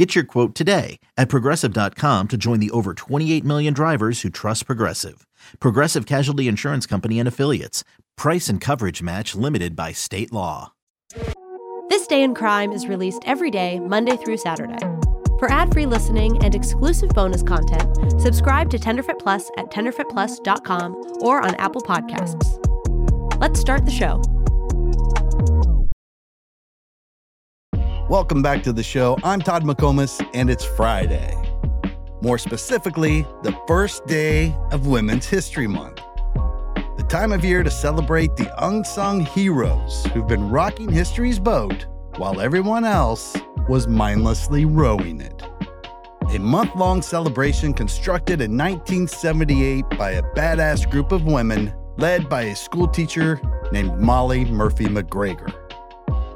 Get your quote today at progressive.com to join the over 28 million drivers who trust Progressive. Progressive Casualty Insurance Company and Affiliates. Price and coverage match limited by state law. This Day in Crime is released every day, Monday through Saturday. For ad-free listening and exclusive bonus content, subscribe to Tenderfoot Plus at tenderfootplus.com or on Apple Podcasts. Let's start the show. Welcome back to the show. I'm Todd McComas, and it's Friday. More specifically, the first day of Women's History Month. The time of year to celebrate the unsung heroes who've been rocking history's boat while everyone else was mindlessly rowing it. A month long celebration constructed in 1978 by a badass group of women led by a schoolteacher named Molly Murphy MacGregor.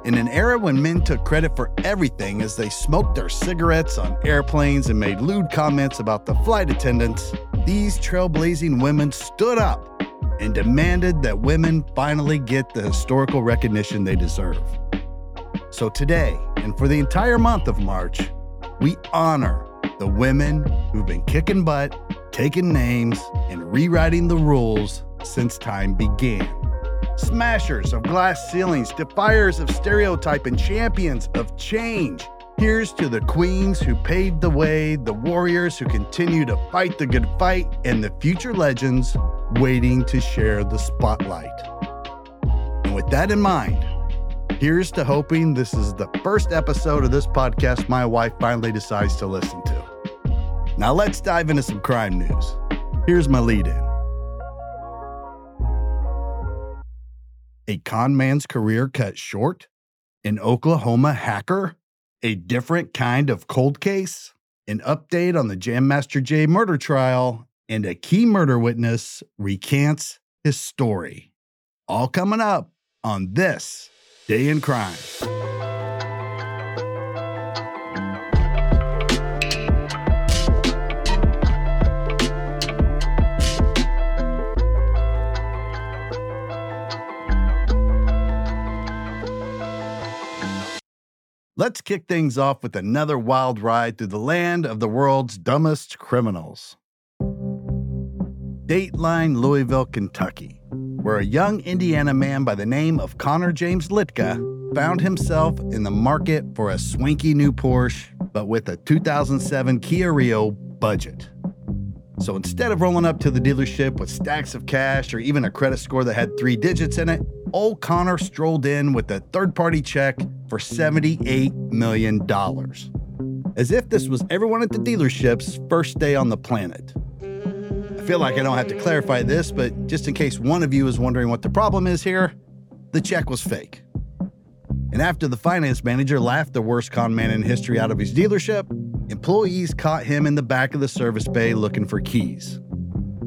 In an era when men took credit for everything as they smoked their cigarettes on airplanes and made lewd comments about the flight attendants, these trailblazing women stood up and demanded that women finally get the historical recognition they deserve. So today, and for the entire month of March, we honor the women who've been kicking butt, taking names, and rewriting the rules since time began smashers of glass ceilings, defiers of stereotype, and champions of change. Here's to the queens who paved the way, the warriors who continue to fight the good fight, and the future legends waiting to share the spotlight. And with that in mind, here's to hoping this is the first episode of this podcast my wife finally decides to listen to. Now let's dive into some crime news. Here's my lead in. A con man's career cut short? An Oklahoma hacker? A different kind of cold case? An update on the Jam Master Jay murder trial? And a key murder witness recants his story. All coming up on this Day in Crime. Let's kick things off with another wild ride through the land of the world's dumbest criminals. Dateline, Louisville, Kentucky, where a young Indiana man by the name of Connor James Litka found himself in the market for a swanky new Porsche, but with a 2007 Kia Rio budget. So instead of rolling up to the dealership with stacks of cash or even a credit score that had three digits in it, old Connor strolled in with a third party check for $78 million. As if this was everyone at the dealership's first day on the planet. I feel like I don't have to clarify this, but just in case one of you is wondering what the problem is here, the check was fake. And after the finance manager laughed the worst con man in history out of his dealership, employees caught him in the back of the service bay looking for keys.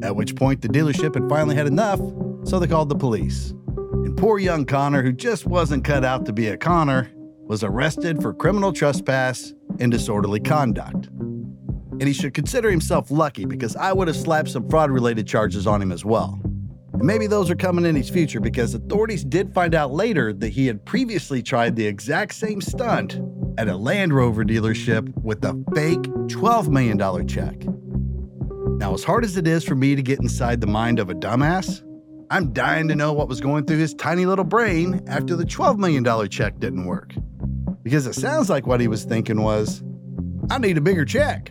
At which point the dealership had finally had enough, so they called the police. And poor young Connor, who just wasn't cut out to be a Connor, was arrested for criminal trespass and disorderly conduct. And he should consider himself lucky because I would have slapped some fraud related charges on him as well. And maybe those are coming in his future because authorities did find out later that he had previously tried the exact same stunt at a Land Rover dealership with a fake $12 million check. Now, as hard as it is for me to get inside the mind of a dumbass, I'm dying to know what was going through his tiny little brain after the $12 million check didn't work. Because it sounds like what he was thinking was, I need a bigger check.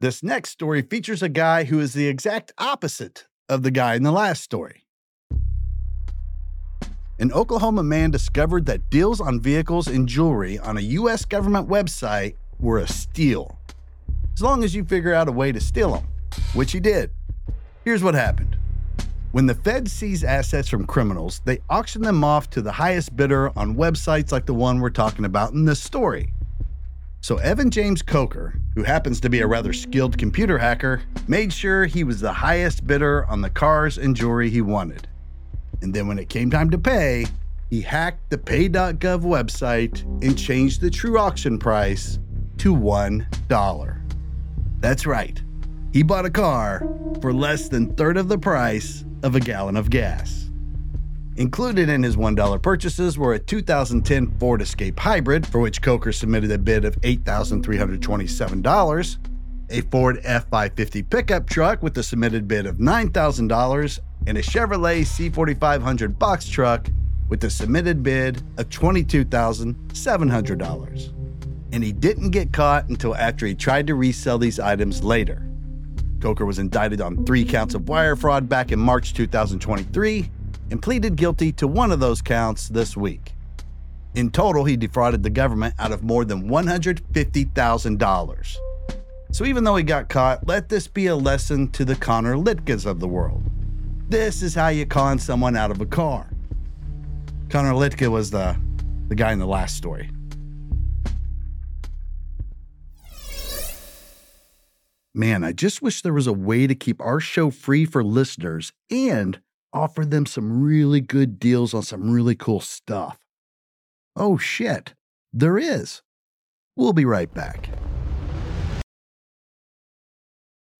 This next story features a guy who is the exact opposite of the guy in the last story. An Oklahoma man discovered that deals on vehicles and jewelry on a U.S. government website were a steal. As long as you figure out a way to steal them, which he did. Here's what happened. When the Fed seize assets from criminals, they auction them off to the highest bidder on websites like the one we're talking about in this story. So Evan James Coker, who happens to be a rather skilled computer hacker, made sure he was the highest bidder on the cars and jewelry he wanted. And then when it came time to pay, he hacked the pay.gov website and changed the true auction price to $1. That's right. He bought a car for less than third of the price of a gallon of gas. Included in his $1 purchases were a 2010 Ford Escape Hybrid, for which Coker submitted a bid of $8,327, a Ford F 550 pickup truck with a submitted bid of $9,000, and a Chevrolet C4500 box truck with a submitted bid of $22,700. And he didn't get caught until after he tried to resell these items later. Coker was indicted on three counts of wire fraud back in March 2023 and pleaded guilty to one of those counts this week. In total, he defrauded the government out of more than $150,000. So even though he got caught, let this be a lesson to the Connor Litkas of the world. This is how you con someone out of a car. Connor Litka was the, the guy in the last story. Man, I just wish there was a way to keep our show free for listeners and offer them some really good deals on some really cool stuff. Oh shit, there is. We'll be right back.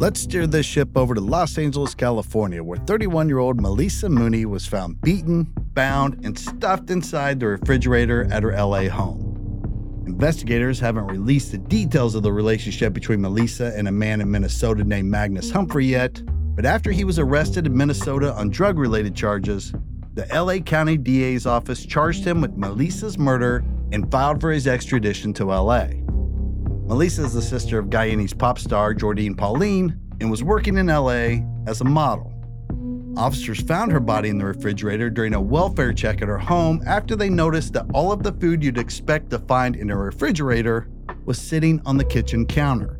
Let's steer this ship over to Los Angeles, California, where 31 year old Melissa Mooney was found beaten, bound, and stuffed inside the refrigerator at her LA home. Investigators haven't released the details of the relationship between Melissa and a man in Minnesota named Magnus Humphrey yet, but after he was arrested in Minnesota on drug related charges, the LA County DA's office charged him with Melissa's murder and filed for his extradition to LA. Melissa is the sister of Guyanese pop star Jordine Pauline and was working in LA as a model. Officers found her body in the refrigerator during a welfare check at her home after they noticed that all of the food you'd expect to find in a refrigerator was sitting on the kitchen counter.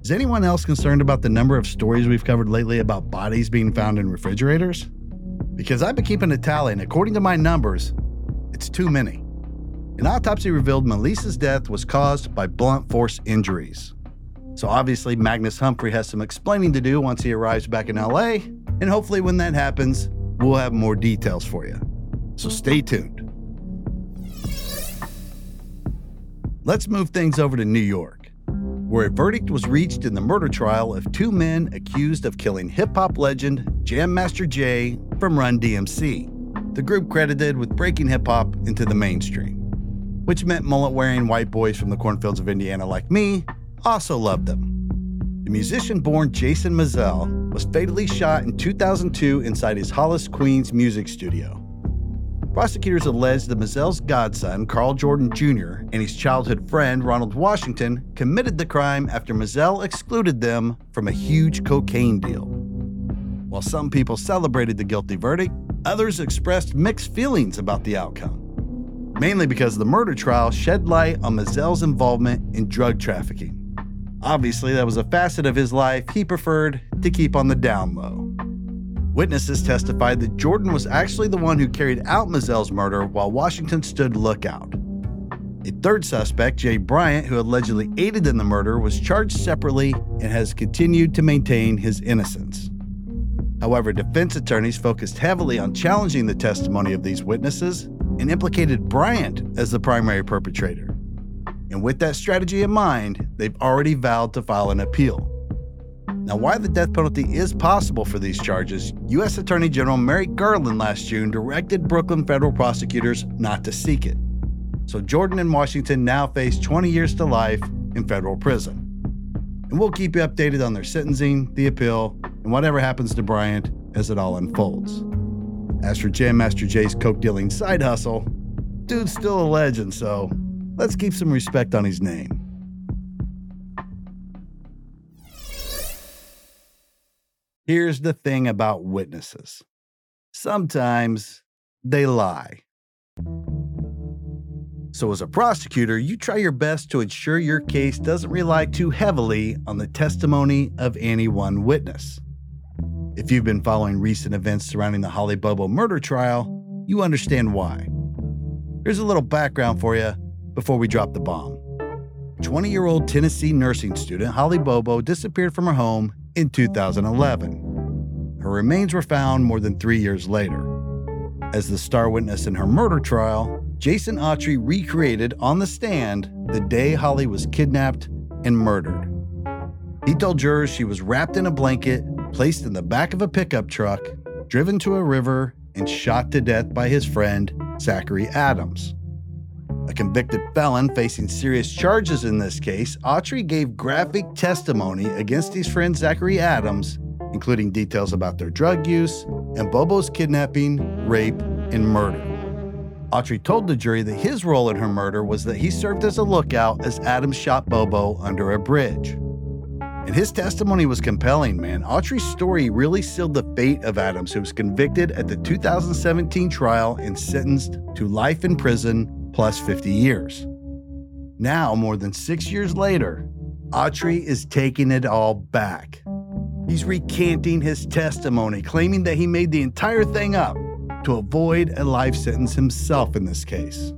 Is anyone else concerned about the number of stories we've covered lately about bodies being found in refrigerators? Because I've been keeping a tally, and according to my numbers, it's too many. An autopsy revealed Melissa's death was caused by blunt force injuries. So obviously, Magnus Humphrey has some explaining to do once he arrives back in LA, and hopefully, when that happens, we'll have more details for you. So stay tuned. Let's move things over to New York, where a verdict was reached in the murder trial of two men accused of killing hip hop legend Jam Master Jay from Run DMC, the group credited with breaking hip hop into the mainstream, which meant mullet wearing white boys from the cornfields of Indiana like me also loved them. The musician born Jason Mizell was fatally shot in 2002 inside his Hollis, Queens music studio. Prosecutors alleged that Mizell's godson, Karl Jordan Jr., and his childhood friend, Ronald Washington, committed the crime after Mizell excluded them from a huge cocaine deal. While some people celebrated the guilty verdict, others expressed mixed feelings about the outcome, mainly because the murder trial shed light on Mizell's involvement in drug trafficking. Obviously, that was a facet of his life he preferred to keep on the down low. Witnesses testified that Jordan was actually the one who carried out Mizell's murder while Washington stood lookout. A third suspect, Jay Bryant, who allegedly aided in the murder, was charged separately and has continued to maintain his innocence. However, defense attorneys focused heavily on challenging the testimony of these witnesses and implicated Bryant as the primary perpetrator. And with that strategy in mind, they've already vowed to file an appeal. Now, why the death penalty is possible for these charges, U.S. Attorney General Merrick Garland last June directed Brooklyn federal prosecutors not to seek it. So Jordan and Washington now face 20 years to life in federal prison. And we'll keep you updated on their sentencing, the appeal, and whatever happens to Bryant as it all unfolds. As for Jam Master Jay's coke dealing side hustle, dude's still a legend, so let's keep some respect on his name. Here's the thing about witnesses sometimes they lie. So, as a prosecutor, you try your best to ensure your case doesn't rely too heavily on the testimony of any one witness. If you've been following recent events surrounding the Holly Bobo murder trial, you understand why. Here's a little background for you before we drop the bomb. 20 year old Tennessee nursing student Holly Bobo disappeared from her home in 2011. Her remains were found more than three years later. As the star witness in her murder trial, Jason Autry recreated on the stand the day Holly was kidnapped and murdered. He told jurors she was wrapped in a blanket, placed in the back of a pickup truck, driven to a river, and shot to death by his friend, Zachary Adams. A convicted felon facing serious charges in this case, Autry gave graphic testimony against his friend Zachary Adams, including details about their drug use and Bobo's kidnapping, rape, and murder. Autry told the jury that his role in her murder was that he served as a lookout as Adams shot Bobo under a bridge. And his testimony was compelling, man. Autry's story really sealed the fate of Adams, who was convicted at the 2017 trial and sentenced to life in prison plus 50 years. Now, more than six years later, Autry is taking it all back. He's recanting his testimony, claiming that he made the entire thing up to avoid a life sentence himself in this case.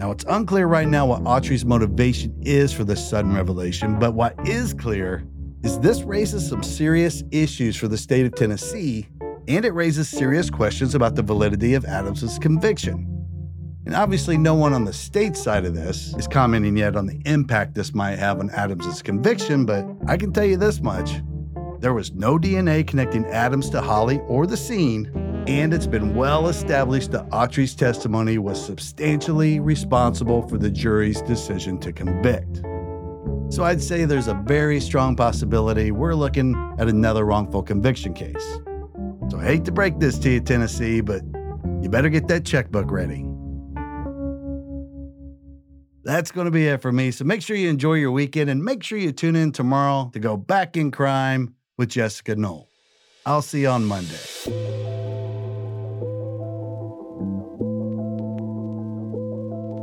Now, it's unclear right now what Autry's motivation is for this sudden revelation, but what is clear is this raises some serious issues for the state of Tennessee, and it raises serious questions about the validity of Adams's conviction. And obviously, no one on the state side of this is commenting yet on the impact this might have on Adams's conviction, but I can tell you this much. There was no DNA connecting Adams to Holly or the scene, and it's been well established that Autry's testimony was substantially responsible for the jury's decision to convict. So I'd say there's a very strong possibility we're looking at another wrongful conviction case. So I hate to break this to you, Tennessee, but you better get that checkbook ready. That's going to be it for me. So make sure you enjoy your weekend and make sure you tune in tomorrow to go back in crime with Jessica Knoll. I'll see you on Monday.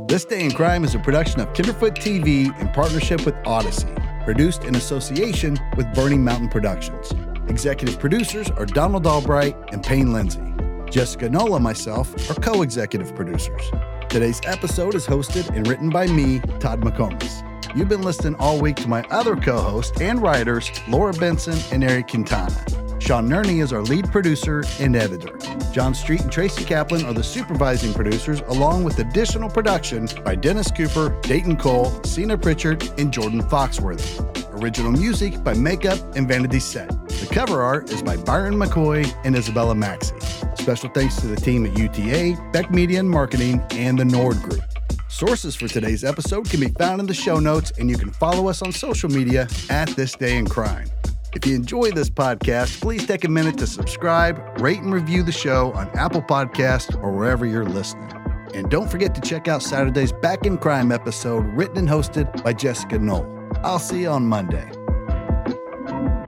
This Day in Crime is a production of Tenderfoot TV in partnership with Audacy, produced in association with Burning Mountain Productions. Executive producers are Donald Albright and Payne Lindsay. Jessica Knoll and myself are co executive producers. Today's episode is hosted and written by me, Todd McComas. You've been listening all week to my other co hosts and writers, Laura Benson and Eric Quintana. Sean Nerney is our lead producer and editor. John Street and Tracy Kaplan are the supervising producers, along with additional production by Dennis Cooper, Dayton Cole, Cena Pritchard, and Jordan Foxworthy. Original music by Makeup and Vanity Set. The cover art is by Byron McCoy and Isabella Maxey. Special thanks to the team at UTA, Beck Media and Marketing, and the Nord Group. Sources for today's episode can be found in the show notes, and you can follow us on social media at This Day in Crime. If you enjoy this podcast, please take a minute to subscribe, rate, and review the show on Apple Podcasts or wherever you're listening. And don't forget to check out Saturday's Back in Crime episode, written and hosted by Jessica Knoll. I'll see you on Monday.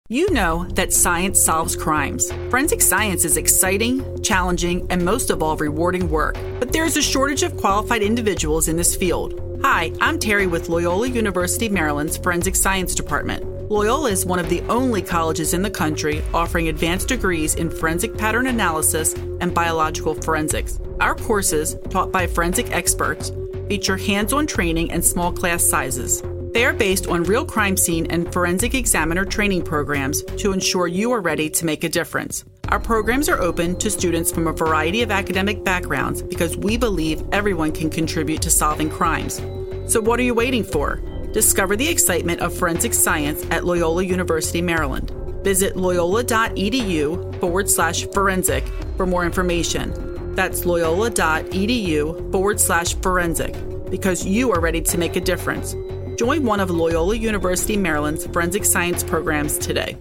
You know that science solves crimes. Forensic science is exciting, challenging, and most of all, rewarding work. But there is a shortage of qualified individuals in this field. Hi, I'm Terry with Loyola University Maryland's Forensic Science Department. Loyola is one of the only colleges in the country offering advanced degrees in forensic pattern analysis and biological forensics. Our courses, taught by forensic experts, feature hands on training and small class sizes. They are based on real crime scene and forensic examiner training programs to ensure you are ready to make a difference. Our programs are open to students from a variety of academic backgrounds because we believe everyone can contribute to solving crimes. So, what are you waiting for? Discover the excitement of forensic science at Loyola University, Maryland. Visit loyola.edu forward slash forensic for more information. That's loyola.edu forward slash forensic because you are ready to make a difference. Join one of Loyola University Maryland's forensic science programs today.